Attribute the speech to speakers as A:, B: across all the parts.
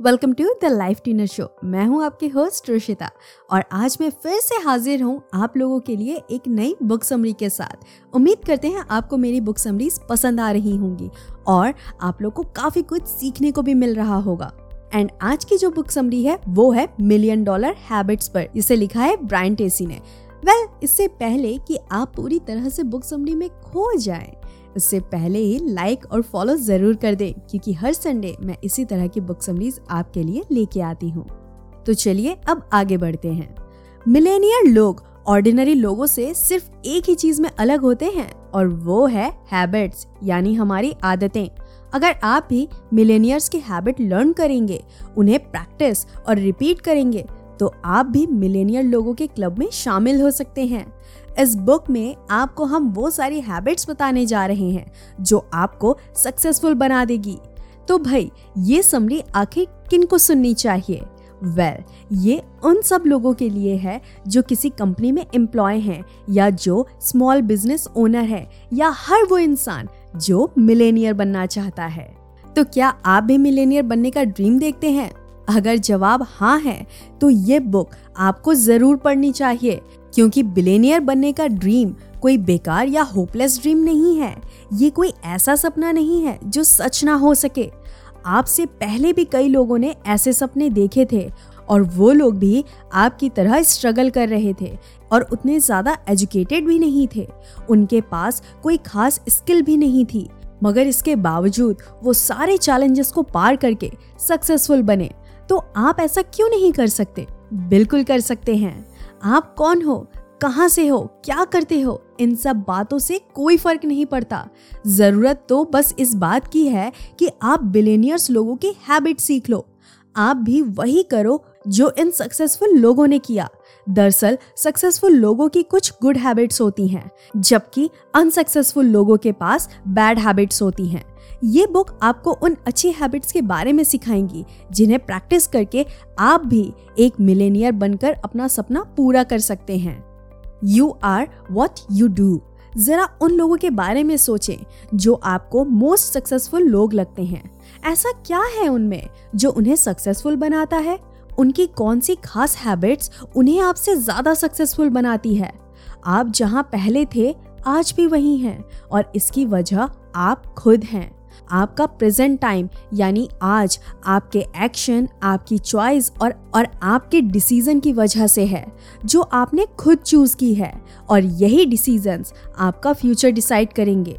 A: Welcome to the life tuner show मैं हूँ आपकी होस्ट रुशिता और आज मैं फिर से हाजिर हूँ आप लोगों के लिए एक नई बुक समरी के साथ। उम्मीद करते हैं आपको मेरी बुक समरीज पसंद आ रही होंगी और आप लोग को काफ़ी कुछ सीखने को भी मिल रहा होगा। एंड आज की जो बुक समरी है वो है मिलियन डॉलर हैबिट्स पर। इसे लिखा है ब्रायन टेसी ने। वेल well, इससे पहले कि आप पूरी तरह से बुक समरी में खो जाएँ उससे पहले ही लाइक और फॉलो ज़रूर कर दें, क्योंकि हर संडे मैं इसी तरह की बुक समरीज आपके लिए लेके आती हूँ। तो चलिए अब आगे बढ़ते हैं। मिलेनियर लोग ऑर्डिनरी लोगों से सिर्फ़ एक ही चीज़ में अलग होते हैं, और वो है हैबिट्स यानी हमारी आदतें। अगर आप भी मिलेनियर्स की हैबिट लर्न करेंगे, उन्हें प्रैक्टिस और रिपीट करेंगे तो आप भी मिलेनियर लोगों के क्लब में शामिल हो सकते हैं। इस बुक में आपको हम वो सारी हैबिट्स बताने जा रहे हैं जो आपको सक्सेसफुल बना देगी। तो भाई ये समरी आखिर किन को सुननी चाहिए? वेल well, ये उन सब लोगों के लिए है जो किसी कंपनी में एम्प्लॉय हैं या जो स्मॉल बिज़नेस ओनर है या हर वो इंसान जो मिलेनियर बनना चाहता है। तो क्या आप भी मिलेनियर बनने का ड्रीम देखते हैं? अगर जवाब हाँ है तो ये बुक आपको ज़रूर पढ़नी चाहिए। क्योंकि बिलेनियर बनने का ड्रीम कोई बेकार या होपलेस ड्रीम नहीं है। ये कोई ऐसा सपना नहीं है जो सच ना हो सके। आपसे पहले भी कई लोगों ने ऐसे सपने देखे थे और वो लोग भी आपकी तरह स्ट्रगल कर रहे थे और उतने ज़्यादा एजुकेटेड भी नहीं थे। उनके पास कोई खास स्किल भी नहीं थी, मगर इसके बावजूद वो सारे चैलेंजेस को पार करके सक्सेसफुल बने। तो आप ऐसा क्यों नहीं कर सकते? बिल्कुल कर सकते हैं। आप कौन हो? कहाँ से हो? क्या करते हो? इन सब बातों से कोई फ़र्क नहीं पड़ता। ज़रूरत तो बस इस बात की है कि आप बिलेनियर्स लोगों की हैबिट सीख लो। आप भी वही करो जो इन सक्सेसफुल लोगों ने किया। दरअसल सक्सेसफुल लोगों की कुछ गुड हैबिट्स होती हैं, जबकि अनसक्सेसफुल लोगों के पास बैड हैबिट्स होती हैं। ये बुक आपको उन अच्छी हैबिट्स के बारे में सिखाएँगी, जिन्हें प्रैक्टिस करके आप भी एक मिलेनियर बनकर अपना सपना पूरा कर सकते हैं। You are what you do जरा उन लोगों के बारे में सोचें, जो आपको मोस्ट सक्सेसफुल लोग लगते हैं। ऐसा क्या है उनमें, जो उन्हें सक्सेसफुल बनाता है? उनकी कौन सी खास हैबिट्स उन्हें आपसे ज़्यादा सक्सेसफुल बनाती है? आप जहाँ पहले थे, आज भी वही हैं, और इसकी वजह आप खुद हैं। आपका प्रेजेंट टाइम यानी आज, आपके एक्शन आपकी चॉइस और और आपके डिसीज़न की वजह से है, जो आपने खुद चूज़ की है। और यही डिसीजंस आपका फ्यूचर डिसाइड करेंगे।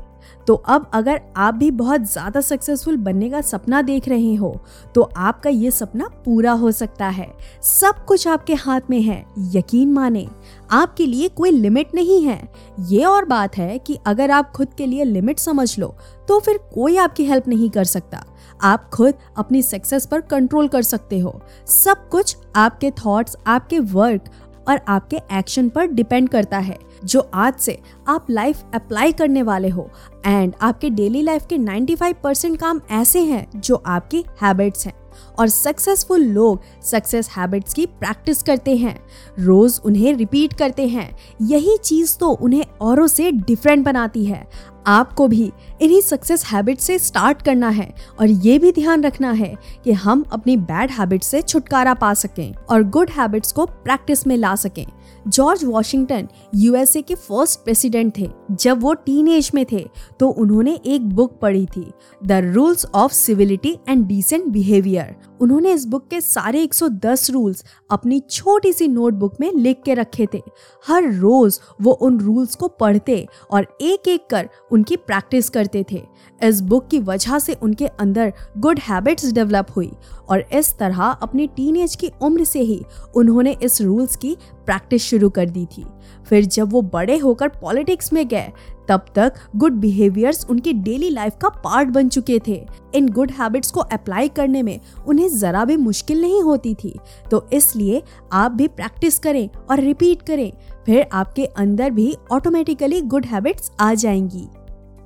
A: तो अब अगर आप भी बहुत ज़्यादा सक्सेसफुल बनने का सपना देख रहे हो तो आपका ये सपना पूरा हो सकता है। सब कुछ आपके हाथ में है, यकीन माने। आपके लिए कोई लिमिट नहीं है। ये और बात है कि अगर आप खुद के लिए लिमिट समझ लो तो फिर कोई आपकी हेल्प नहीं कर सकता। आप खुद अपनी सक्सेस पर कंट्रोल कर सकते हो। सब कुछ आपके थॉट्स आपके वर्क और आपके एक्शन पर डिपेंड करता है। जो आज से आप लाइफ अप्लाई करने वाले हो। एंड आपके डेली लाइफ के 95 परसेंट काम ऐसे हैं जो आपकी हैबिट्स हैं। और सक्सेसफुल लोग सक्सेस हैबिट्स की प्रैक्टिस करते हैं। रोज उन्हें रिपीट करते हैं। यही चीज़ तो उन्हें औरों से डिफरेंट बनाती है। आपको भी इन्हीं सक्सेस हैबिट से स्टार्ट करना है। और ये भी ध्यान रखना है कि हम अपनी बैड हैबिट से छुटकारा पा सकें। और गुड हैबिट्स को प्रैक्टिस में ला सकें। जॉर्ज वॉशिंगटन, यूएसए के फ़र्स्ट प्रेसिडेंट थे। जब वो टीन में थे तो उन्होंने एक बुक पढ़ी थी, the rules of civility and decent behaviour. उन्होंने इस बुक के सारे 110 रूल्स अपनी छोटी सी नोटबुक में लिख के रखे थे। हर रोज वो उन रूल्स को पढ़ते और एक एक कर उनकी प्रैक्टिस करते थे। इस बुक की वजह से उनके अंदर गुड हैबिट्स डेवलप हुई और इस तरह अपनी टीनेज की उम्र से ही उन्होंने इस रूल्स की प्रैक्टिस शुरू कर दी थी। फिर जब वो बड़े होकर पॉलिटिक्स में गए, तब तक गुड बिहेवियर्स उनकी डेली लाइफ का पार्ट बन चुके थे। इन गुड हैबिट्स को अप्लाई करने में उन्हें ज़रा भी मुश्किल नहीं होती थी। तो इसलिए आप भी प्रैक्टिस करें और रिपीट करें, फिर आपके अंदर भी ऑटोमेटिकली गुड हैबिट्स आ जाएँगी।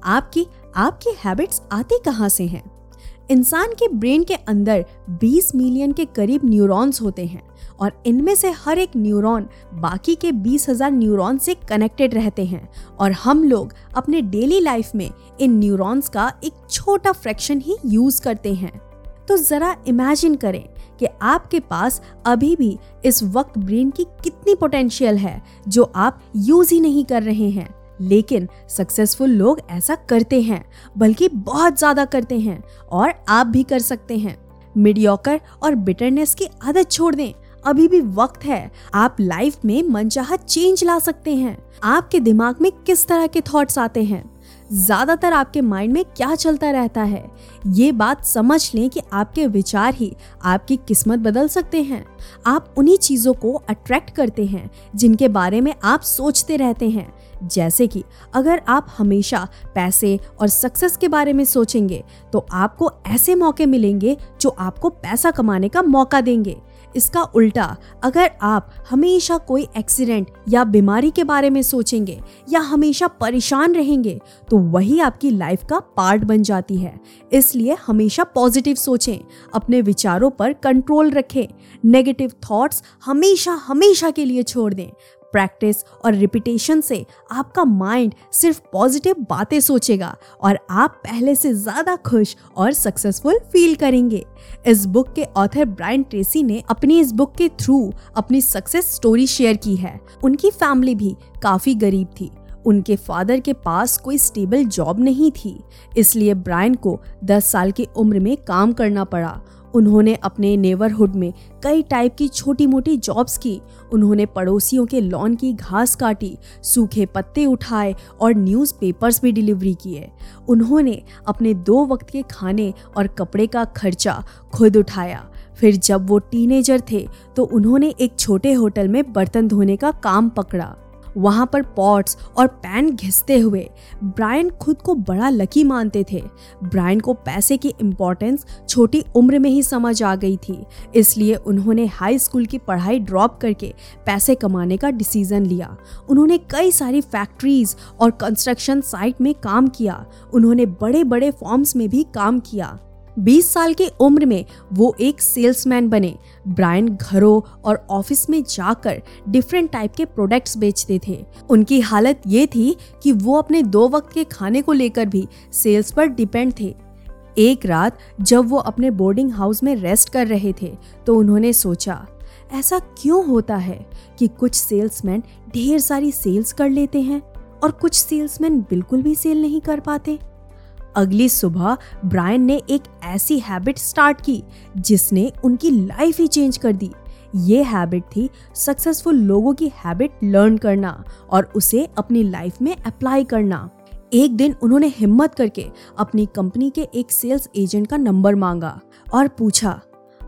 A: आपकी आपकी हैबिट्स आती कहाँ से हैं? इंसान के ब्रेन के अंदर 20 मिलियन के करीब न्यूरॉन्स होते हैं और इनमें से हर एक न्यूरॉन बाकी के बीस हज़ार न्यूरॉन से कनेक्टेड रहते हैं और हम लोग अपने डेली लाइफ में इन न्यूरॉन्स का एक छोटा फ्रैक्शन ही यूज़ करते हैं। तो जरा इमेजिन करें कि आपके पास अभी भी इस वक्त ब्रेन की कितनी पोटेंशियल है जो आप यूज़ ही नहीं कर रहे हैं। लेकिन सक्सेसफुल लोग ऐसा करते हैं, बल्कि बहुत ज़्यादा करते हैं और आप भी कर सकते हैं। मीडियोकर और बिटरनेस की आदत छोड़ दें। अभी भी वक्त है, आप लाइफ में मनचाहा चेंज ला सकते हैं। आपके दिमाग में किस तरह के थॉट्स आते हैं? ज़्यादातर आपके माइंड में क्या चलता रहता है? ये बात समझ लें कि आपके विचार ही आपकी किस्मत बदल सकते हैं। आप उन्हीं चीज़ों को अट्रैक्ट करते हैं, जिनके बारे में आप सोचते रहते हैं। जैसे कि अगर आप हमेशा पैसे और सक्सेस के बारे में सोचेंगे तो आपको ऐसे मौके मिलेंगे जो आपको पैसा कमाने का मौका देंगे। इसका उल्टा, अगर आप हमेशा कोई एक्सीडेंट या बीमारी के बारे में सोचेंगे या हमेशा परेशान रहेंगे तो वही आपकी लाइफ का पार्ट बन जाती है। इसलिए हमेशा पॉजिटिव सोचें, अपने विचारों पर कंट्रोल रखें। नेगेटिव थॉट्स हमेशा हमेशा के लिए छोड़ दें। प्रैक्टिस और रिपीटेशन से आपका माइंड सिर्फ़ पॉजिटिव बातें सोचेगा और आप पहले से ज़्यादा खुश और सक्सेसफुल फील करेंगे। इस बुक के ऑथर ब्रायन ट्रेसी ने अपनी इस बुक के थ्रू अपनी सक्सेस स्टोरी शेयर की है। उनकी फैमिली भी काफ़ी गरीब थी। उनके फादर के पास कोई स्टेबल जॉब नहीं थी। इसलिए ब्रायन को 10 साल की उम्र में काम करना पड़ा उन्होंने अपने नेबरहुड में कई टाइप की छोटी मोटी जॉब्स की। उन्होंने पड़ोसियों के लॉन की घास काटी, सूखे पत्ते उठाए और न्यूज़पेपर्स भी डिलीवरी किए। उन्होंने अपने दो वक्त के खाने और कपड़े का खर्चा खुद उठाया। फिर जब वो टीनेजर थे तो उन्होंने एक छोटे होटल में बर्तन धोने का काम पकड़ा। वहाँ पर पॉट्स और पैन घिसते हुए ब्रायन खुद को बड़ा लकी मानते थे। ब्रायन को पैसे की इम्पोर्टेंस छोटी उम्र में ही समझ आ गई थी। इसलिए उन्होंने हाई स्कूल की पढ़ाई ड्रॉप करके पैसे कमाने का डिसीज़न लिया। उन्होंने कई सारी फैक्ट्रीज और कंस्ट्रक्शन साइट में काम किया। उन्होंने बड़े बड़े फॉर्म्स में भी काम किया। 20 साल की उम्र में वो एक सेल्समैन बने। ब्रायन घरों और ऑफ़िस में जाकर डिफरेंट टाइप के प्रोडक्ट्स बेचते थे। उनकी हालत ये थी कि वो अपने दो वक्त के खाने को लेकर भी सेल्स पर डिपेंड थे। एक रात जब वो अपने बोर्डिंग हाउस में रेस्ट कर रहे थे तो उन्होंने सोचा, ऐसा क्यों होता है कि कुछ सेल्समैन ढेर सारी सेल्स कर लेते हैं और कुछ सेल्समैन बिल्कुल भी सेल नहीं कर पाते? अगली सुबह ब्रायन ने एक ऐसी हैबिट स्टार्ट की, जिसने उनकी लाइफ ही चेंज कर दी। ये हैबिट थी सक्सेसफुल लोगों की हैबिट लर्न करना और उसे अपनी लाइफ में अप्लाई करना। एक दिन उन्होंने हिम्मत करके अपनी कंपनी के एक सेल्स एजेंट का नंबर मांगा और पूछा,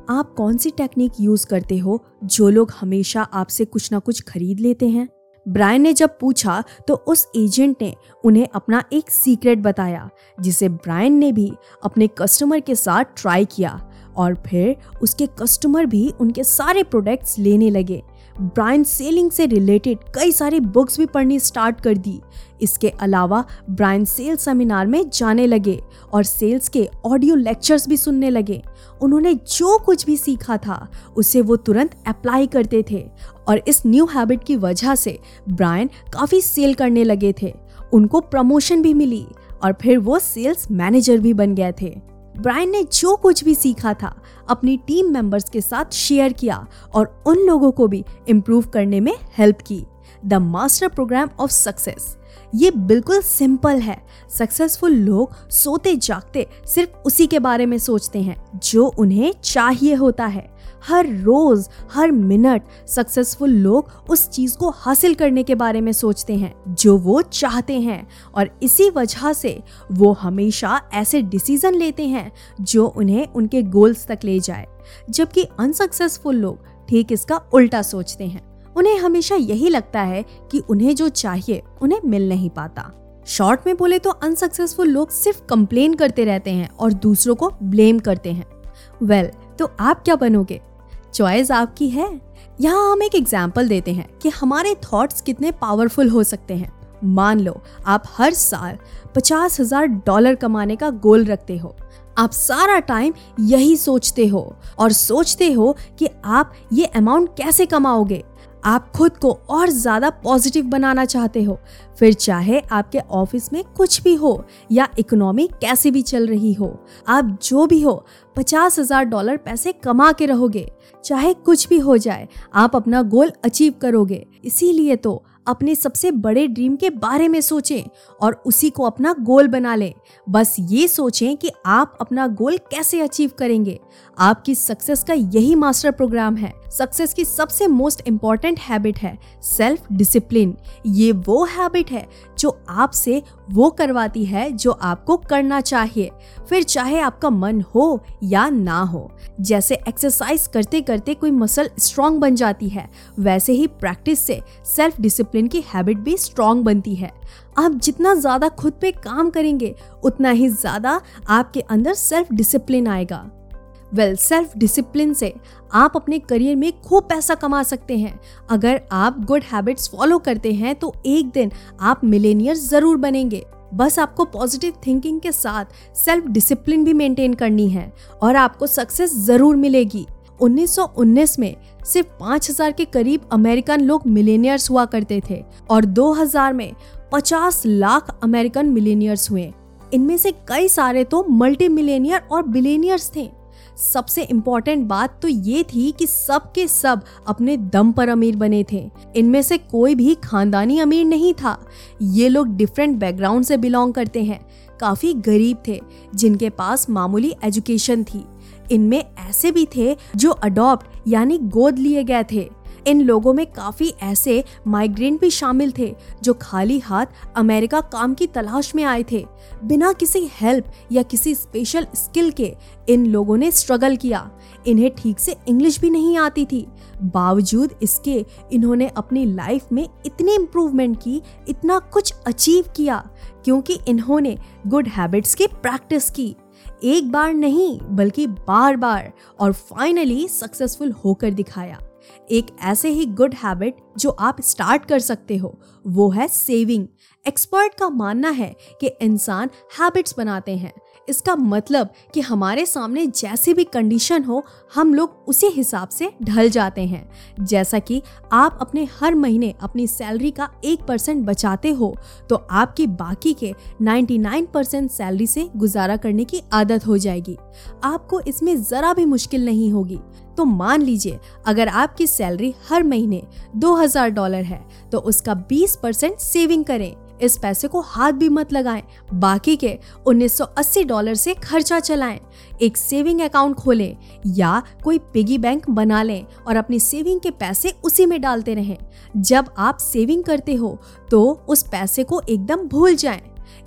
A: आप कौन सी टेक्निक यूज़ करते हो जो लोग हमेशा आपसे कुछ ना कुछ खरीद लेते हैं? ब्रायन ने जब पूछा तो उस एजेंट ने उन्हें अपना एक सीक्रेट बताया, जिसे ब्रायन ने भी अपने कस्टमर के साथ ट्राई किया और फिर उसके कस्टमर भी उनके सारे प्रोडक्ट्स लेने लगे। ब्रायन सेलिंग से रिलेटेड कई सारी बुक्स भी पढ़नी स्टार्ट कर दी। इसके अलावा ब्रायन सेल्स सेमिनार में जाने लगे और सेल्स के ऑडियो लेक्चर्स भी सुनने लगे। उन्होंने जो कुछ भी सीखा था, उसे वो तुरंत अप्लाई करते थे और इस न्यू हैबिट की वजह से ब्रायन काफ़ी सेल करने लगे थे। उनको प्रमोशन भी मिली और फिर वो सेल्स मैनेजर भी बन गए थे। ब्रायन ने जो कुछ भी सीखा था, अपनी टीम मेंबर्स के साथ शेयर किया और उन लोगों को भी इम्प्रूव करने में हेल्प की। The master program of success ये बिल्कुल सिंपल है। सक्सेसफुल लोग सोते जागते सिर्फ़ उसी के बारे में सोचते हैं, जो उन्हें चाहिए होता है। हर रोज हर मिनट सक्सेसफुल लोग उस चीज़ को हासिल करने के बारे में सोचते हैं जो वो चाहते हैं। और इसी वजह से वो हमेशा ऐसे डिसीज़न लेते हैं जो उन्हें उनके गोल्स तक ले जाए। जबकि अनसक्सेसफुल लोग ठीक इसका उल्टा सोचते हैं। उन्हें हमेशा यही लगता है कि उन्हें जो चाहिए उन्हें मिल नहीं पाता। शॉर्ट में बोले तो अनसक्सेसफुल लोग सिर्फ़ कंप्लेन करते रहते हैं और दूसरों को ब्लेम करते हैं। वेल well, तो आप क्या बनोगे? चॉइस आपकी है? यहाँ हम एक एग्ज़ाम्पल देते हैं कि हमारे थॉट्स कितने पावरफुल हो सकते हैं। मान लो, आप हर साल पचास हज़ार डॉलर कमाने का गोल रखते हो। आप सारा टाइम यही सोचते हो और सोचते हो कि आप ये अमाउंट कैसे कमाओगे? आप खुद को और ज़्यादा पॉजिटिव बनाना चाहते हो। फिर चाहे आपके ऑफ़िस में कुछ भी हो या इकोनॉमी कैसे भी चल रही हो, आप जो भी हो, पचास हज़ार डॉलर पैसे कमा के रहोगे। चाहे कुछ भी हो जाए, आप अपना गोल अचीव करोगे। इसीलिए तो अपने सबसे बड़े ड्रीम के बारे में सोचें और उसी को अपना गोल बना लें। बस ये सोचें कि आप अपना गोल कैसे अचीव करेंगे। आपकी सक्सेस का यही मास्टर प्रोग्राम है। सक्सेस की सबसे मोस्ट इंपॉर्टेंट हैबिट है सेल्फ डिसिप्लिन ये वो हैबिट है जो आपसे वो करवाती है जो आपको करना चाहिए। फिर चाहे आपका मन हो या ना हो, जैसे एक्सरसाइज करते करते कोई मसल स्ट्रांग बन जाती है, वैसे ही प्रैक्टिस से सेल्फ डिसिप्लिन की हैबिट भी स्ट्रांग बनती है। आप जितना ज़्यादा खुद पे काम करेंगे, उतना ही ज़्यादा आपके अंदर सेल्फ डिसिप्लिन आएगा। वेल सेल्फ डिसिप्लिन से आप अपने करियर में खूब पैसा कमा सकते हैं। अगर आप गुड हैबिट्स फॉलो करते हैं तो एक दिन आप मिलेनियर ज़रूर बनेंगे। बस आपको पॉजिटिव थिंकिंग के साथ सेल्फ डिसिप्लिन भी मेंटेन करनी है और आपको सक्सेस ज़रूर मिलेगी। 1919 में सिर्फ़ 5000 के करीब अमेरिकन लोग मिलेनियर्स हुआ करते थे और 2000 में 50 लाख अमेरिकन मिलेनियर्स हुए। इनमें से कई सारे तो मल्टी मिलेनियर और बिलेनियर्स थे। सबसे इम्पोर्टेंट बात तो ये थी कि सब के सब अपने दम पर अमीर बने थे। इनमें से कोई भी खानदानी अमीर नहीं था। ये लोग डिफरेंट बैकग्राउंड से बिलोंग करते हैं। काफ़ी गरीब थे, जिनके पास मामूली एजुकेशन थी। इनमें ऐसे भी थे जो अडॉप्ट यानी गोद लिए गए थे। इन लोगों में काफ़ी ऐसे माइग्रेंट भी शामिल थे, जो खाली हाथ अमेरिका काम की तलाश में आए थे। बिना किसी हेल्प या किसी स्पेशल स्किल के इन लोगों ने स्ट्रगल किया। इन्हें ठीक से इंग्लिश भी नहीं आती थी। बावजूद इसके इन्होंने अपनी लाइफ में इतनी इम्प्रूवमेंट की, इतना कुछ अचीव किया, क्योंकि इन्होंने गुड हैबिट्स की प्रैक्टिस की। एक बार नहीं, बल्कि बार बार और फाइनली सक्सेसफुल होकर दिखाया। एक ऐसे ही गुड हैबिट जो आप स्टार्ट कर सकते हो, वो है सेविंग एक्सपर्ट का मानना है कि इंसान हैबिट्स बनाते हैं। इसका मतलब कि हमारे सामने जैसी भी कंडीशन हो, हम लोग उसी हिसाब से ढल जाते हैं। जैसा कि आप अपने हर महीने अपनी सैलरी का एक परसेंट बचाते हो तो आपकी बाकी के 99 परसेंट सैलरी से गुजारा करने की आदत हो जाएगी। आपको इसमें ज़रा भी मुश्किल नहीं होगी। तो मान लीजिए, अगर आपकी सैलरी हर महीने 2000 डॉलर है तो उसका 20 परसेंट सेविंग करें। इस पैसे को हाथ भी मत लगाएँ। बाकी के 1980 डॉलर से खर्चा चलाएँ। एक सेविंग अकाउंट खोलें या कोई पिगी बैंक बना लें और अपनी सेविंग के पैसे उसी में डालते रहें। जब आप सेविंग करते हो तो उस पैसे को एकदम भूल जाएँ।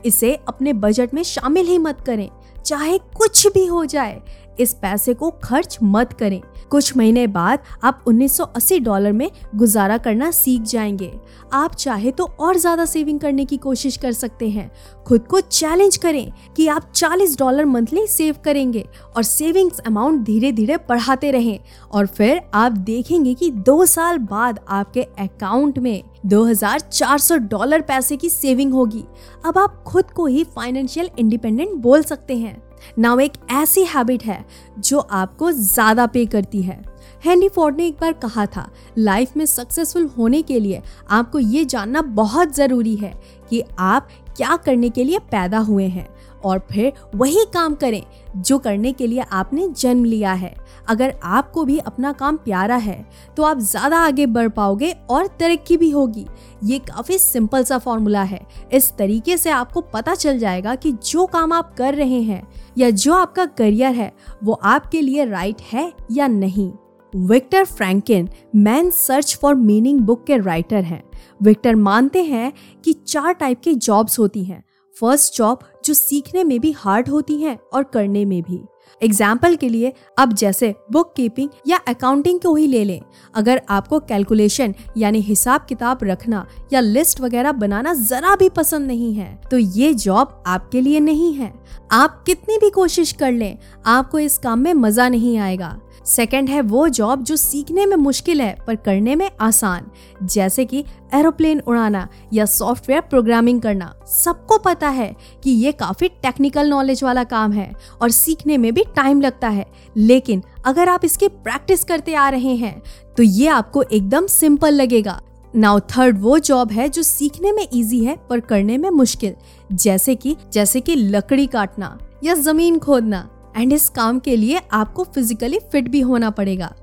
A: इसे अपने बजट में शामिल ही मत करें। चाहे कुछ भी हो जाए, इस पैसे को खर्च मत करें। कुछ महीने बाद आप 1980 डॉलर में गुजारा करना सीख जाएँगे। आप चाहे तो और ज़्यादा सेविंग करने की कोशिश कर सकते हैं। खुद को चैलेंज करें कि आप 40 डॉलर मंथली सेव करेंगे और सेविंग्स अमाउंट धीरे धीरे बढ़ाते रहें और फिर आप देखेंगे कि दो साल बाद आपके अकाउंट में 2400 डॉलर पैसे की सेविंग होगी। अब आप खुद को ही फाइनेंशियल इंडिपेंडेंट बोल सकते हैं। नाउ एक ऐसी हैबिट है जो आपको ज़्यादा पे करती है। हेनरी फोर्ड ने एक बार कहा था, लाइफ में सक्सेसफुल होने के लिए आपको ये जानना बहुत ज़रूरी है कि आप क्या करने के लिए पैदा हुए हैं और फिर वही काम करें जो करने के लिए आपने जन्म लिया है। अगर आपको भी अपना काम प्यारा है तो आप ज़्यादा आगे बढ़ पाओगे और तरक्की भी होगी। ये काफ़ी सिंपल सा फॉर्मूला है। इस तरीके से आपको पता चल जाएगा कि जो काम आप कर रहे हैं या जो आपका करियर है, वो आपके लिए राइट है या नहीं? Victor Frankl man search for meaning book के राइटर हैं। विक्टर मानते हैं कि चार टाइप की जॉब्स होती हैं। फ़र्स्ट जॉब जो सीखने में भी हार्ड होती हैं और करने में भी। एग्ज़ाम्पल के लिए अब जैसे बुक कीपिंग या अकाउंटिंग को ही ले लें। अगर आपको कैलकुलेशन यानी हिसाब किताब रखना या लिस्ट वगैरह बनाना जरा भी पसंद नहीं है तो ये जॉब आपके लिए नहीं है। आप कितनी भी कोशिश कर लें, आपको इस काम में मज़ा नहीं आएगा। सेकंड है वो जॉब जो सीखने में मुश्किल है, पर करने में आसान। जैसे कि एरोप्लेन उड़ाना या सॉफ्टवेयर प्रोग्रामिंग करना। सबको पता है कि ये काफ़ी टेक्निकल नॉलेज वाला काम है और सीखने में भी टाइम लगता है। लेकिन अगर आप इसकी प्रैक्टिस करते आ रहे हैं तो ये आपको एकदम सिंपल लगेगा। नाउ थर्ड वो जॉब है जो सीखने में इजी है, पर करने में मुश्किल। जैसे कि जैसे कि लकड़ी काटना या ज़मीन खोदना। एंड इस काम के लिए आपको फिजिकली फिट भी होना पड़ेगा।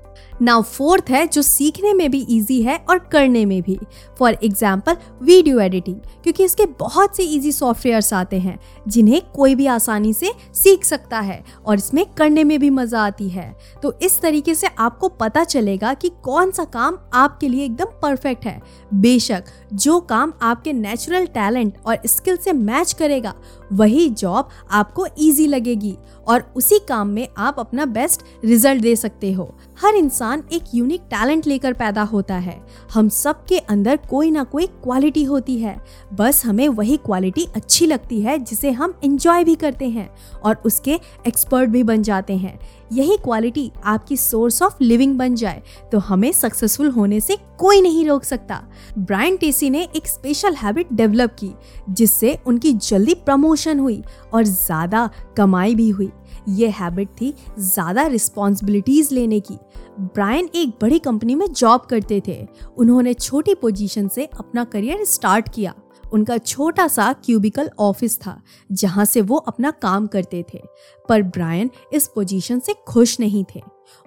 A: नाउ फोर्थ है जो सीखने में भी इजी है और करने में भी। फॉर एग्ज़ाम्पल वीडियो एडिटिंग क्योंकि इसके बहुत से इजी सॉफ्टवेयर्स आते हैं, जिन्हें कोई भी आसानी से सीख सकता है और इसमें करने में भी मज़ा आती है। तो इस तरीके से आपको पता चलेगा कि कौन सा काम आपके लिए एकदम परफेक्ट है। बेशक जो काम आपके नेचुरल टैलेंट और स्किल से मैच करेगा, वही जॉब आपको इजी लगेगी और उसी काम में आप अपना बेस्ट रिज़ल्ट दे सकते हो। हर इंसान एक यूनिक टैलेंट लेकर पैदा होता है। हम सब के अंदर कोई ना कोई क्वालिटी होती है। बस हमें वही क्वालिटी अच्छी लगती है जिसे हम इंजॉय भी करते हैं और उसके एक्सपर्ट भी बन जाते हैं। यही क्वालिटी आपकी सोर्स ऑफ़ लिविंग बन जाए तो हमें सक्सेसफुल होने से कोई नहीं रोक सकता। ब्रायन टेसी ने एक स्पेशल हैबिट डेवलप की, जिससे उनकी जल्दी प्रमोशन हुई और ज़्यादा कमाई भी हुई। ये हैबिट थी ज़्यादा रिस्पॉन्सिबिलिटीज़ लेने की। ब्रायन एक बड़ी कंपनी में जॉब करते थे। उन्होंने छोटी पोजीशन से अपना करियर स्टार्ट किया। उनका छोटा सा क्यूबिकल ऑफ़िस था, जहाँ से वो अपना काम करते थे। पर ब्रायन इस पोजीशन से खुश नहीं थे।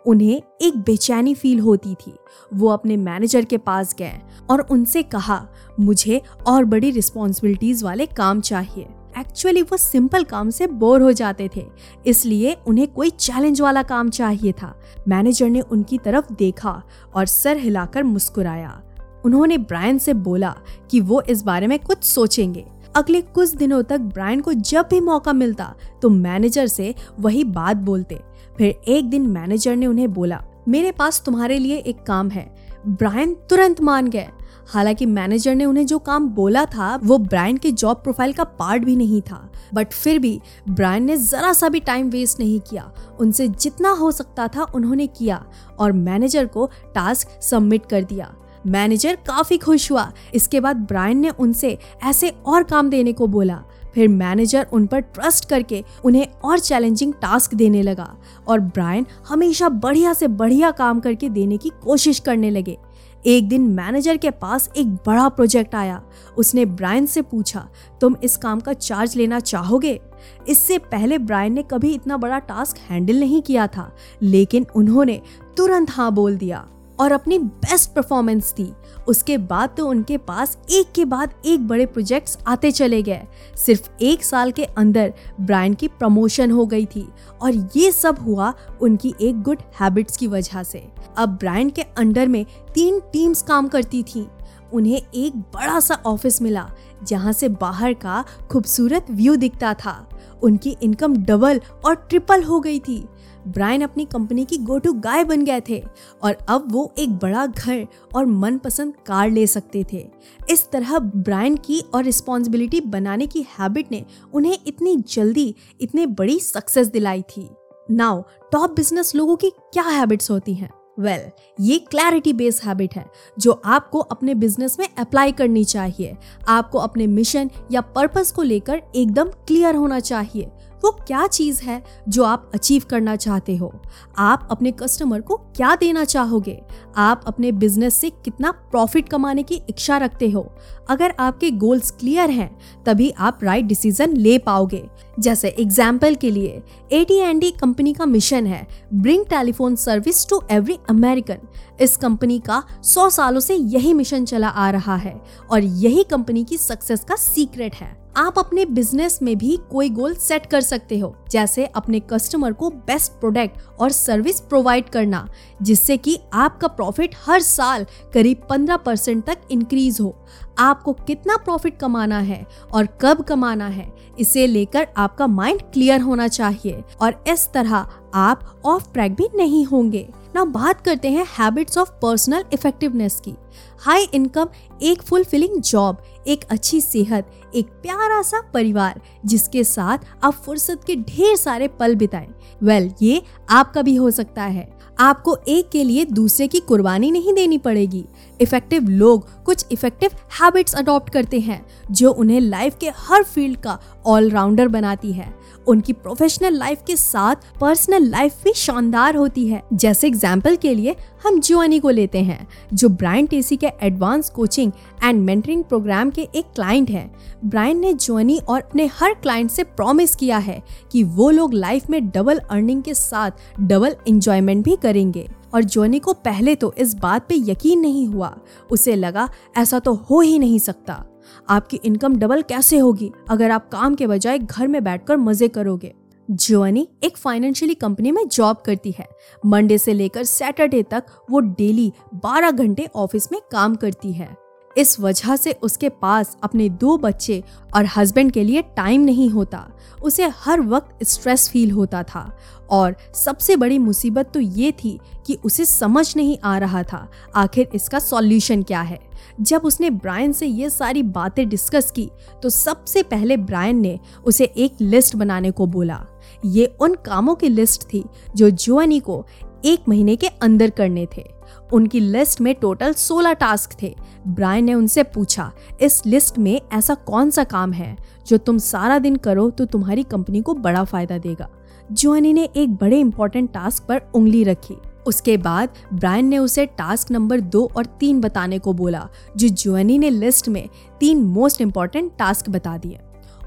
A: उन्हें एक बेचैनी फील होती थी। वो अपने मैनेजर के पास गए और उनसे कहा, मुझे और बड़ी रिस्पॉन्सिबिलिटीज वाले काम चाहिए। एक्चुअली वो सिंपल काम से बोर हो जाते थे, इसलिए उन्हें कोई चैलेंज वाला काम चाहिए था। मैनेजर ने उनकी तरफ़ देखा और सर हिलाकर मुस्कुराया। उन्होंने ब्रायन से बोला कि वो इस बारे में कुछ सोचेंगे। अगले कुछ दिनों तक ब्रायन को जब भी मौका मिलता तो मैनेजर से वही बात बोलते। फिर एक दिन मैनेजर ने उन्हें बोला, मेरे पास तुम्हारे लिए एक काम है। ब्रायन तुरंत मान गए हालाँकि मैनेजर ने उन्हें जो काम बोला था, वो ब्रायन के जॉब प्रोफ़ाइल का पार्ट भी नहीं था। बट फिर भी ब्रायन ने जरा सा भी टाइम वेस्ट नहीं किया। उनसे जितना हो सकता था उन्होंने किया और मैनेजर को टास्क सबमिट कर दिया। मैनेजर काफ़ी खुश हुआ। इसके बाद ब्रायन ने उनसे ऐसे और काम देने को बोला। फिर मैनेजर उन पर ट्रस्ट करके उन्हें और चैलेंजिंग टास्क देने लगा और ब्रायन हमेशा बढ़िया से बढ़िया काम करके देने की कोशिश करने लगे। एक दिन मैनेजर के पास एक बड़ा प्रोजेक्ट आया। उसने ब्रायन से पूछा, तुम इस काम का चार्ज लेना चाहोगे? इससे पहले ब्रायन ने कभी इतना बड़ा टास्क हैंडल नहीं किया था, लेकिन उन्होंने तुरंत हाँ बोल दिया। और अपनी बेस्ट परफॉर्मेंस दी। उसके बाद तो उनके पास एक के बाद एक बड़े प्रोजेक्ट्स आते चले गए। सिर्फ़ एक साल के अंदर ब्रायन की प्रमोशन हो गई थी और ये सब हुआ उनकी एक गुड हैबिट्स की वजह से। अब ब्रांड के अंडर में तीन टीम्स काम करती थी। उन्हें एक बड़ा सा ऑफ़िस मिला, जहाँ से बाहर का खूबसूरत व्यू दिखता था। उनकी इनकम डबल और ट्रिपल हो गई थी। ब्रायन अपनी कंपनी की गो टू गाय बन गए थे और अब वो एक बड़ा घर और मनपसंद कार ले सकते थे। इस तरह ब्रायन की और रिस्पॉन्सिबिलिटी बनाने की हैबिट ने उन्हें इतनी जल्दी इतने बड़ी सक्सेस दिलाई थी। नाउ टॉप बिज़नेस लोगों की क्या हैबिट्स होती हैं? वेल well, ये क्लैरिटी बेस्ड हैबिट है जो आपको अपने बिज़नेस में अप्लाई करनी चाहिए। आपको अपने मिशन या पर्पस को लेकर एकदम क्लियर होना चाहिए। वो क्या चीज़ है जो आप अचीव करना चाहते हो? आप अपने कस्टमर को क्या देना चाहोगे? आप अपने बिज़नेस से कितना प्रॉफिट कमाने की इच्छा रखते हो? अगर आपके गोल्स क्लियर हैं, तभी आप राइट डिसीज़न ले पाओगे। जैसे एग्ज़ाम्पल के लिए ए टी एंड कंपनी का मिशन है bring telephone service to every American इस कंपनी का 100 सालों से यही मिशन चला आ रहा है और यही कंपनी की सक्सेस का सीक्रेट है। आप अपने बिज़नेस में भी कोई गोल सेट कर सकते हो, जैसे अपने कस्टमर को बेस्ट प्रोडक्ट और सर्विस प्रोवाइड करना, जिससे कि आपका प्रॉफिट हर साल करीब 15 परसेंट तक इंक्रीज हो। आपको कितना प्रॉफिट कमाना है और कब कमाना है इसे लेकर आपका माइंड क्लियर होना चाहिए और इस तरह आप ऑफ़ ट्रैक भी नहीं होंगे। ना बात करते हैं हैबिट्स ऑफ़ पर्सनल इफेक्टिवनेस की। हाई इनकम एक फुलफिलिंग जॉब एक अच्छी सेहत एक प्यारा सा परिवार जिसके साथ आप फुर्सत के ढेर सारे पल बिताएँ। वेल well, ये आपका भी हो सकता है। आपको एक के लिए दूसरे की कुर्बानी नहीं देनी पड़ेगी। इफ़ेक्टिव लोग कुछ इफ़ेक्टिव हैबिट्स अडॉप्ट करते हैं, जो उन्हें लाइफ के हर फ़ील्ड का ऑलराउंडर बनाती है। उनकी प्रोफेशनल लाइफ के साथ पर्सनल लाइफ भी शानदार होती है। जैसे एग्ज़ाम्पल के लिए हम जुआनी को लेते हैं, जो ब्रायन टेसी के advance coaching and mentoring program के एक क्लाइंट हैं। ब्रायन ने जुआनी और अपने हर क्लाइंट से प्रॉमिस किया है कि वो लोग लाइफ में डबल अर्निंग के साथ डबल इंजॉयमेंट भी करेंगे। और जोनी को पहले तो इस बात पे यकीन नहीं हुआ। उसे लगा, ऐसा तो हो ही नहीं सकता। आपकी इनकम डबल कैसे होगी अगर आप काम के बजाय घर में बैठकर मज़े करोगे? जोनी एक फाइनेंशियली कंपनी में जॉब करती है। मंडे से लेकर सैटरडे तक वो डेली 12 घंटे ऑफ़िस में काम करती है। इस वजह से उसके पास अपने दो बच्चे और हस्बैंड के लिए टाइम नहीं होता। उसे हर वक्त स्ट्रेस फील होता था। और सबसे बड़ी मुसीबत तो ये थी कि उसे समझ नहीं आ रहा था आखिर इसका सॉल्यूशन क्या है। जब उसने ब्रायन से ये सारी बातें डिस्कस की तो सबसे पहले ब्रायन ने उसे एक लिस्ट बनाने को बोला। ये उन कामों की लिस्ट थी जो जुआनी को एक महीने के अंदर करने थे। उनकी लिस्ट में टोटल 16 टास्क थे। ब्रायन ने उनसे पूछा, इस लिस्ट में ऐसा कौन सा काम है जो तुम सारा दिन करो तो तुम्हारी कंपनी को बड़ा फ़ायदा देगा? जोनी ने एक बड़े इंपॉर्टेंट टास्क पर उंगली रखी। उसके बाद ब्रायन ने उसे टास्क नंबर दो और तीन बताने को बोला, जो जोनी ने लिस्ट में तीन मोस्ट इंपॉर्टेंट टास्क बता दिए।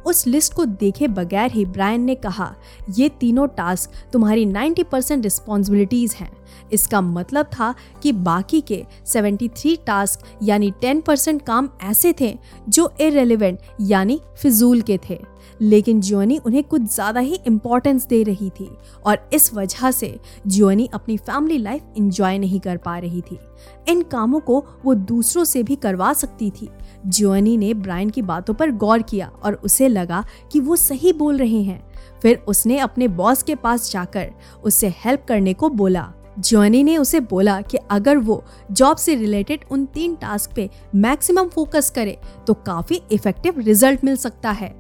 A: उस लिस्ट को देखे बगैर ही ब्रायन ने कहा, ये तीनों टास्क तुम्हारी 90 परसेंट रिस्पॉन्सिबिलिटीज हैं। इसका मतलब था कि बाकी के 73 टास्क यानी 10 परसेंट काम ऐसे थे जो इरेलीवेंट यानी फिजूल के थे। लेकिन जोनी उन्हें कुछ ज़्यादा ही इम्पोर्टेंस दे रही थी और इस वजह से जोनी अपनी फैमिली लाइफ इंजॉय नहीं कर पा रही थी। इन कामों को वो दूसरों से भी करवा सकती थी। जोनी ने ब्रायन की बातों पर गौर किया और उसे लगा कि वो सही बोल रहे हैं। फिर उसने अपने बॉस के पास जाकर उससे हेल्प करने को बोला। जॉनी ने उसे बोला कि अगर वो जॉब से रिलेटेड उन तीन टास्क पे मैक्सिमम फोकस करे तो काफ़ी इफ़ेक्टिव रिज़ल्ट मिल सकता है।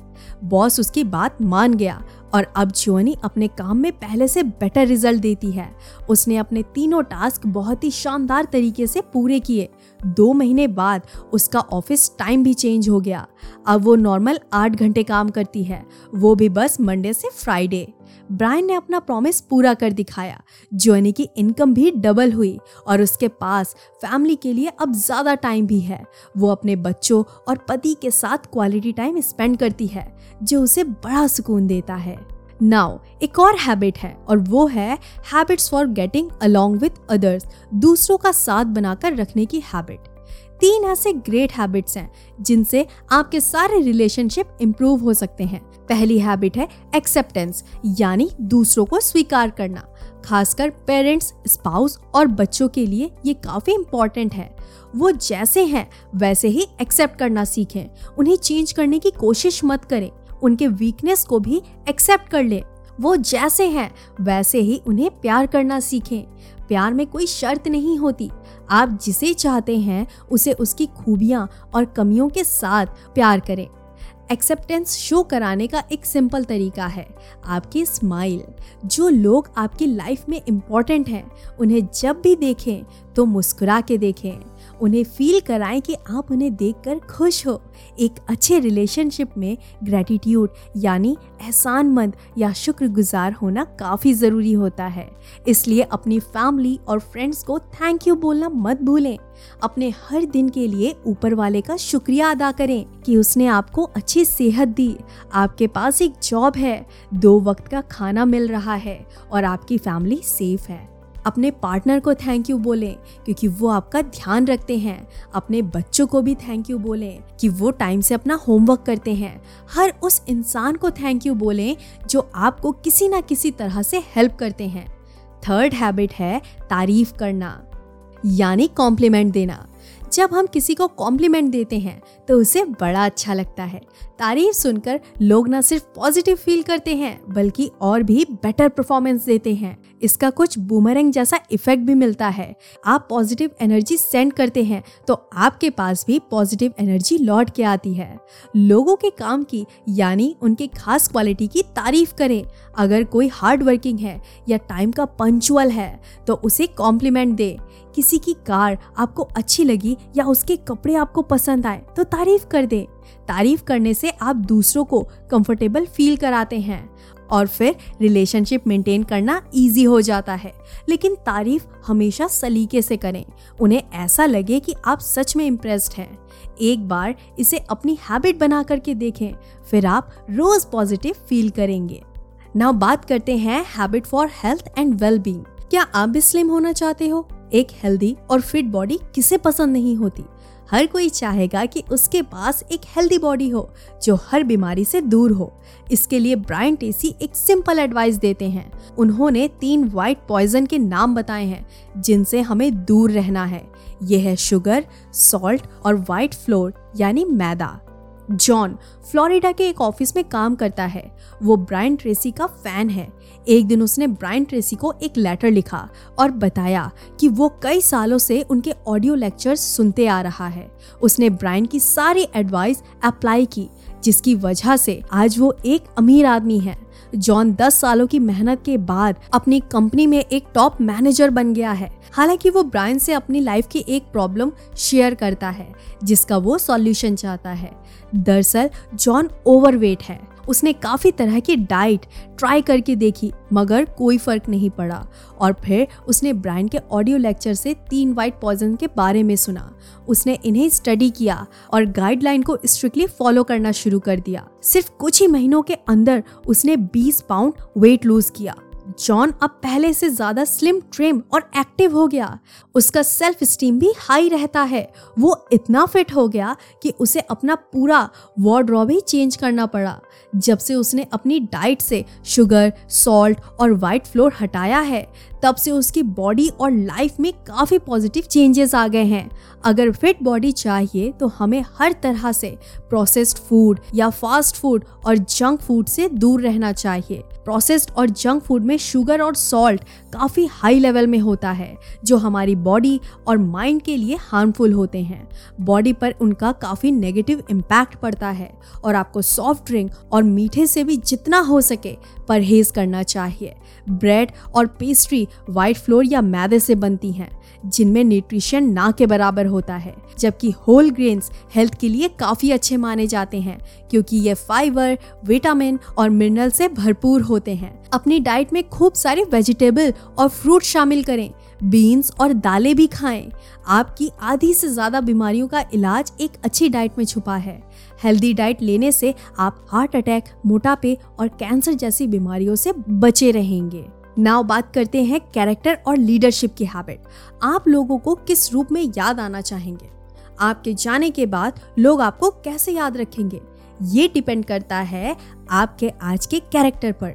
A: बॉस उसकी बात मान गया और अब जोनी अपने काम में पहले से बेटर रिज़ल्ट देती है। उसने अपने तीनों टास्क बहुत ही शानदार तरीके से पूरे किए दो महीने बाद उसका ऑफ़िस टाइम भी चेंज हो गया। अब वो नॉर्मल आठ घंटे काम करती है। वो भी बस मंडे से फ्राइडे ब्रायन ने अपना प्रॉमिस पूरा कर दिखाया जोनी की इनकम भी डबल हुई और उसके पास फैमिली के लिए अब ज़्यादा टाइम भी है। वो अपने बच्चों और पति के साथ क्वालिटी टाइम स्पेंड करती है, जो उसे बड़ा सुकून देता है। नाउ एक और हैबिट है और वो है habits for getting along with others दूसरों का साथ बनाकर रखने की हैबिट तीन ऐसे ग्रेट हैबिट्स हैं जिनसे आपके सारे रिलेशनशिप इम्प्रूव हो सकते हैं. पहली हैबिट है एक्सेप्टेंस यानी दूसरों को स्वीकार करना. खासकर पेरेंट्स स्पाउस और बच्चों के लिए ये काफ़ी इंपॉर्टेंट है. वो जैसे हैं, वैसे ही एक्सेप्ट करना सीखें. उन्हें चेंज करने की कोशिश मत करें. उनके वीकनेस को भी एक्सेप्ट कर ले। वो जैसे हैं, वैसे ही उन्हें प्यार करना सीखें। प्यार में कोई शर्त नहीं होती। आप जिसे चाहते हैं, उसे उसकी खूबियाँ और कमियों के साथ प्यार करें। एक्सेप्टेंस शो कराने का एक सिंपल तरीका है। आपकी स्माइल जो लोग आपकी लाइफ में इंपॉर्टेंट हैं, उन्हें जब भी देखें तो मुस्कुरा के देखें। उन्हें फील कराएँ कि आप उन्हें देखकर खुश हो। एक अच्छे रिलेशनशिप में ग्रेटिट्यूड यानी एहसानमंद या शुक्रगुजार होना काफ़ी ज़रूरी होता है। इसलिए अपनी फैमिली और फ्रेंड्स को थैंक यू बोलना मत भूलें। अपने हर दिन के लिए ऊपर वाले का शुक्रिया अदा करें कि उसने आपको अच्छी सेहत दी। आपके पास एक जॉब है, दो वक्त का खाना मिल रहा है और आपकी फैमिली सेफ़ है। अपने पार्टनर को थैंक यू बोलें, क्योंकि वो आपका ध्यान रखते हैं। अपने बच्चों को भी थैंक यू बोलें कि वो टाइम से अपना होमवर्क करते हैं। हर उस इंसान को थैंक यू बोलें जो आपको किसी ना किसी तरह से हेल्प करते हैं। थर्ड हैबिट है तारीफ़ करना, यानी कॉम्प्लीमेंट देना। जब हम किसी को कॉम्प्लीमेंट देते हैं तो उसे बड़ा अच्छा लगता है। तारीफ़ सुनकर लोग न सिर्फ़ पॉजिटिव फील करते हैं, बल्कि और भी बेटर परफॉर्मेंस देते हैं। इसका कुछ बूमरंग जैसा इफ़ेक्ट भी मिलता है। आप पॉजिटिव एनर्जी सेंड करते हैं तो आपके पास भी पॉजिटिव एनर्जी लौट के आती है। लोगों के काम की, यानी उनके खास क्वालिटी की तारीफ़ करें। अगर कोई हार्ड वर्किंग है या टाइम का पंचुअल है तो उसे कॉम्प्लीमेंट दे। किसी की कार आपको अच्छी लगी या उसके कपड़े आपको पसंद आए तो तारीफ़ कर दे। तारीफ़ करने से आप दूसरों को कंफर्टेबल फील कराते हैं और फिर रिलेशनशिप मेंटेन करना इजी हो जाता है। लेकिन तारीफ़ हमेशा सलीके से करें। उन्हें ऐसा लगे कि आप सच में इम्प्रेस्ड हैं। एक बार इसे अपनी हैबिट बना करके देखें, फिर आप रोज पॉजिटिव फील करेंगे। नाउ बात करते हैं habit for health and well क्या आप भी स्लिम होना चाहते हो? एक हेल्दी और फिट बॉडी किसे पसंद नहीं होती? हर कोई चाहेगा कि उसके पास एक हेल्दी बॉडी हो, जो हर बीमारी से दूर हो। इसके लिए ब्रायन टेसी एक सिंपल एडवाइस देते हैं। उन्होंने तीन व्हाइट पॉइजन के नाम बताए हैं, जिनसे हमें दूर रहना है। यह है शुगर सॉल्ट और व्हाइट फ्लोर यानी मैदा। जॉन फ्लोरिडा के एक ऑफ़िस में काम करता है। वो ब्रायन ट्रेसी का फ़ैन है। एक दिन उसने ब्रायन ट्रेसी को एक लेटर लिखा और बताया कि वो कई सालों से उनके ऑडियो लेक्चर सुनते आ रहा है। उसने ब्रायन की सारी एडवाइस अप्लाई की, जिसकी वजह से आज वो एक अमीर आदमी है। जॉन 10 सालों की मेहनत के बाद अपनी कंपनी में एक टॉप मैनेजर बन गया है। हालाँकि वो ब्रायन से अपनी लाइफ की एक प्रॉब्लम शेयर करता है, जिसका वो सॉल्यूशन चाहता है। दरअसल, जॉन ओवरवेट है। उसने काफ़ी तरह की डाइट ट्राई करके देखी, मगर कोई फ़र्क नहीं पड़ा। और फिर उसने ब्रांड के ऑडियो लेक्चर से तीन वाइट पॉइजन के बारे में सुना। उसने इन्हें स्टडी किया और गाइडलाइन को स्ट्रिक्टली फॉलो करना शुरू कर दिया। सिर्फ़ कुछ ही महीनों के अंदर उसने 20 पाउंड वेट लूज किया। जॉन अब पहले से ज़्यादा स्लिम ट्रिम और एक्टिव हो गया। उसका सेल्फ स्टीम भी हाई रहता है। वो इतना फिट हो गया कि उसे अपना पूरा वार्ड्रॉब ही चेंज करना पड़ा। जब से उसने अपनी डाइट से शुगर सॉल्ट और वाइट फ्लोर हटाया है, तब से उसकी बॉडी और लाइफ में काफ़ी पॉजिटिव चेंजेस आ गए हैं। अगर फिट बॉडी चाहिए तो हमें हर तरह से प्रोसेस्ड फ़ूड या फास्ट फ़ूड और जंक फ़ूड से दूर रहना चाहिए। प्रोसेस्ड और जंक फ़ूड में शुगर और सॉल्ट काफ़ी हाई लेवल में होता है, जो हमारी बॉडी और माइंड के लिए हार्मफुल होते हैं। बॉडी पर उनका काफ़ी नेगेटिव इम्पैक्ट पड़ता है और आपको सॉफ्ट ड्रिंक और मीठे से भी जितना हो सके परहेज करना चाहिए। ब्रेड और पेस्ट्री वाइट फ्लोर या मैदे से बनती हैं, जिनमें न्यूट्रिशन ना के बराबर होता है, जबकि होल ग्रेन्स हेल्थ के लिए काफ़ी अच्छे माने जाते हैं, क्योंकि ये फाइबर, विटामिन और मिनरल से भरपूर होते हैं। अपनी डाइट में खूब सारे वेजिटेबल और फ्रूट शामिल करें, बीन्स और दालें भी खाएँ। आपकी आधी से ज़्यादा बीमारियों का इलाज एक अच्छी डाइट में छुपा है। हेल्दी डाइट लेने से आप हार्ट अटैक, मोटापे और कैंसर जैसी बीमारियों से बचे रहेंगे। नाउ बात करते हैं कैरेक्टर और लीडरशिप की हैबिट। आप लोगों को किस रूप में याद आना चाहेंगे? आपके जाने के बाद लोग आपको कैसे याद रखेंगे? ये डिपेंड करता है आपके आज के कैरेक्टर पर।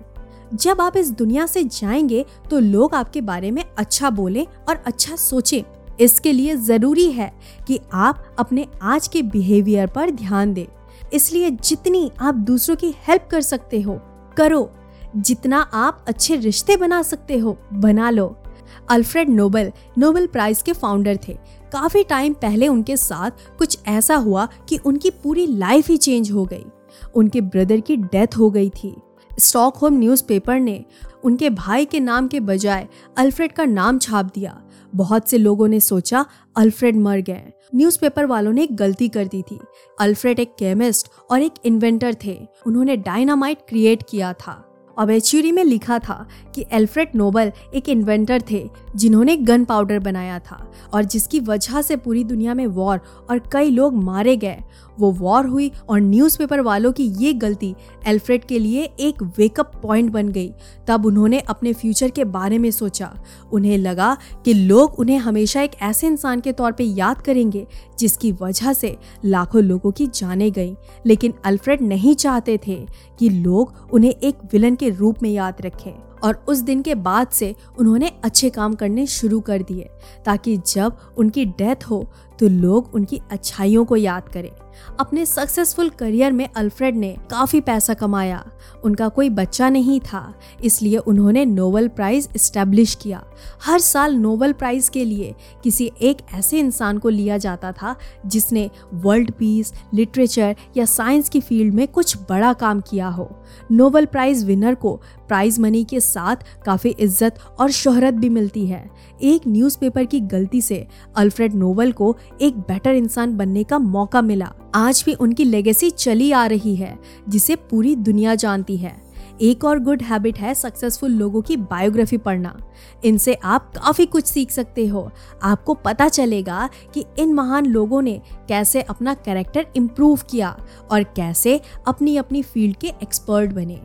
A: जब आप इस दुनिया से जाएँगे तो लोग आपके बारे में अच्छा बोले और अच्छा सोचें। इसके लिए ज़रूरी है कि आप अपने आज के बिहेवियर पर ध्यान दें। इसलिए जितनी आप दूसरों की हेल्प कर सकते हो, करो। जितना आप अच्छे रिश्ते बना सकते हो, बना लो। अल्फ्रेड नोबल नोबल प्राइज के फाउंडर थे। काफ़ी टाइम पहले उनके साथ कुछ ऐसा हुआ कि उनकी पूरी लाइफ ही चेंज हो गई। उनके ब्रदर की डेथ हो गई थी। स्टॉकहोम न्यूज़पेपर ने उनके भाई के नाम के बजाय अल्फ्रेड का नाम छाप दिया। बहुत से लोगों ने सोचा अल्फ्रेड मर गए। न्यूज़पेपर वालों ने एक गलती कर दी थी। अल्फ्रेड एक केमिस्ट और एक इन्वेंटर थे। उन्होंने डायनामाइट क्रिएट किया था। ऑबेच्यूरी में लिखा था कि एल्फ्रेड नोबल एक इन्वेंटर थे, जिन्होंने गन पाउडर बनाया था और जिसकी वजह से पूरी दुनिया में वॉर और कई लोग मारे गए। वो वॉर हुई और न्यूज़पेपर वालों की ये गलती एल्फ्रेड के लिए एक वेकअप पॉइंट बन गई। तब उन्होंने अपने फ्यूचर के बारे में सोचा। उन्हें लगा कि लोग उन्हें हमेशा एक ऐसे इंसान के तौर पे याद करेंगे, जिसकी वजह से लाखों लोगों की जाने गई। लेकिन अल्फ्रेड नहीं चाहते थे कि लोग उन्हें एक विलन के रूप में याद रखें। और उस दिन के बाद से उन्होंने अच्छे काम करने शुरू कर दिए, ताकि जब उनकी डेथ हो तो लोग उनकी अच्छाइयों को याद करें। अपने सक्सेसफुल करियर में अल्फ्रेड ने काफ़ी पैसा कमाया। उनका कोई बच्चा नहीं था, इसलिए उन्होंने नोबल प्राइज़ इस्टेब्लिश किया। हर साल नोबल प्राइज़ के लिए किसी एक ऐसे इंसान को लिया जाता था जिसने वर्ल्ड पीस लिटरेचर या साइंस की फ़ील्ड में कुछ बड़ा काम किया हो। नोबल प्राइज़ विनर को प्राइज़ मनी के साथ काफ़ी इज़्ज़त और शोहरत भी मिलती है। एक न्यूज़पेपर की गलती से अल्फ्रेड नोबल को एक बेटर इंसान बनने का मौका मिला। आज भी उनकी लेगेसी चली आ रही है, जिसे पूरी दुनिया जानती है। एक और गुड हैबिट है सक्सेसफुल लोगों की बायोग्राफी पढ़ना। इनसे आप काफ़ी कुछ सीख सकते हो। आपको पता चलेगा कि इन महान लोगों ने कैसे अपना कैरेक्टर इम्प्रूव किया और कैसे अपनी अपनी फ़ील्ड के एक्सपर्ट बने।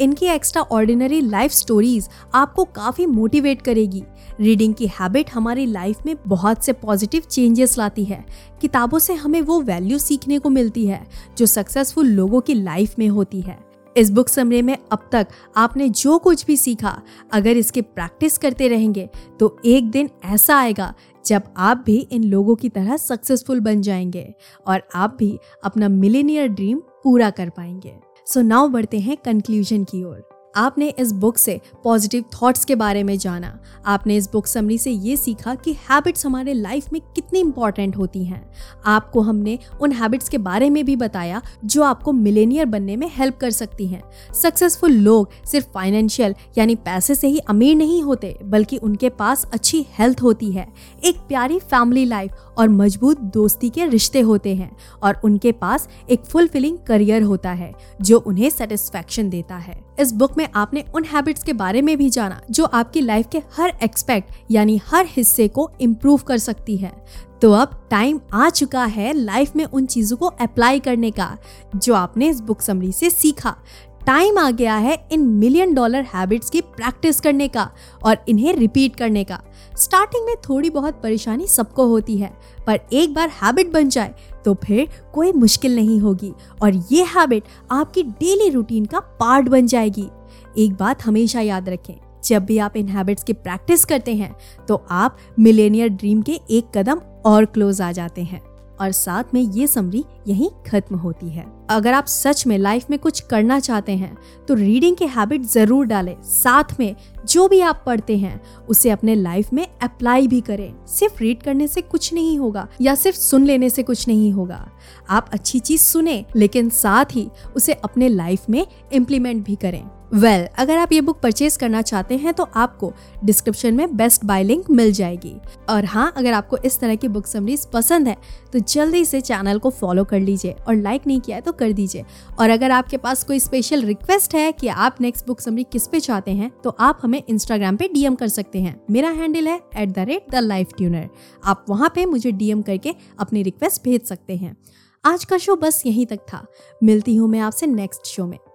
A: इनकी एक्स्ट्रा ऑर्डिनरी लाइफ स्टोरीज आपको काफ़ी मोटिवेट करेगी। रीडिंग की हैबिट हमारी लाइफ में बहुत से पॉजिटिव चेंजेस लाती है। किताबों से हमें वो वैल्यू सीखने को मिलती है जो सक्सेसफुल लोगों की लाइफ में होती है। इस बुक समरे में अब तक आपने जो कुछ भी सीखा, अगर इसके प्रैक्टिस करते रहेंगे तो एक दिन ऐसा आएगा जब आप भी इन लोगों की तरह सक्सेसफुल बन जाएँगे और आप भी अपना मिलेनियर ड्रीम पूरा कर पाएँगे। सो so नाउ बढ़ते हैं कंक्लूजन की ओर। आपने इस बुक से पॉजिटिव थॉट्स के बारे में जाना। आपने इस बुक समरी से ये सीखा कि हैबिट्स हमारे लाइफ में कितनी इंपॉर्टेंट होती हैं। आपको हमने उन हैबिट्स के बारे में भी बताया जो आपको मिलेनियर बनने में हेल्प कर सकती हैं। सक्सेसफुल लोग सिर्फ़ फाइनेंशियल यानी पैसे से ही अमीर नहीं होते, बल्कि उनके पास अच्छी हेल्थ होती है। एक प्यारी फैमिली लाइफ और मज़बूत दोस्ती के रिश्ते होते हैं और उनके पास एक फुलफिलिंग करियर होता है, जो उन्हें सेटिस्फैक्शन देता है। इस बुक में आपने उन हैबिट्स के बारे में भी जाना, जो आपकी लाइफ के हर एक्सपेक्ट यानी हर हिस्से को इम्प्रूव कर सकती है। तो अब टाइम आ चुका है लाइफ में उन चीज़ों को अप्लाई करने का, जो आपने इस बुक समरी से सीखा। टाइम आ गया है इन मिलियन डॉलर हैबिट्स की प्रैक्टिस करने का और इन्हें रिपीट करने का। स्टार्टिंग में थोड़ी बहुत परेशानी सबको होती है, पर एक बार हैबिट बन जाए तो फिर कोई मुश्किल नहीं होगी और ये हैबिट आपकी डेली रूटीन का पार्ट बन जाएगी। एक बात हमेशा याद रखें, जब भी आप इन हैबिट्स की प्रैक्टिस करते हैं तो आप मिलेनियर ड्रीम के एक कदम और क्लोज आ जाते हैं। और साथ में ये समरी यहीं खत्म होती है। अगर आप सच में लाइफ में कुछ करना चाहते हैं तो रीडिंग की हैबिट ज़रूर डालें। साथ में जो भी आप पढ़ते हैं, उसे अपने लाइफ में अप्लाई भी करें। सिर्फ़ रीड करने से कुछ नहीं होगा, या सिर्फ़ सुन लेने से कुछ नहीं होगा। आप अच्छी चीज़ सुने, लेकिन साथ ही उसे अपने लाइफ में इम्प्लीमेंट भी करें। वेल well, अगर आप ये बुक परचेज करना चाहते हैं तो आपको डिस्क्रिप्शन में बेस्ट बाय लिंक मिल जाएगी। और हाँ अगर आपको इस तरह की बुक समरीज पसंद है तो जल्दी से चैनल को फॉलो कर लीजिए और लाइक नहीं किया है तो कर दीजिए। और अगर आपके पास कोई स्पेशल रिक्वेस्ट है कि आप नेक्स्ट बुक समरी किस पे चाहते हैं तो आप हमें इंस्टाग्राम पे डीएम कर सकते हैं। मेरा हैंडल है at the rate the life tuner आप वहाँ पे मुझे डीएम करके अपनी रिक्वेस्ट भेज सकते हैं। आज का शो बस यहीं तक था। मिलती हूँ मैं आपसे नेक्स्ट शो में।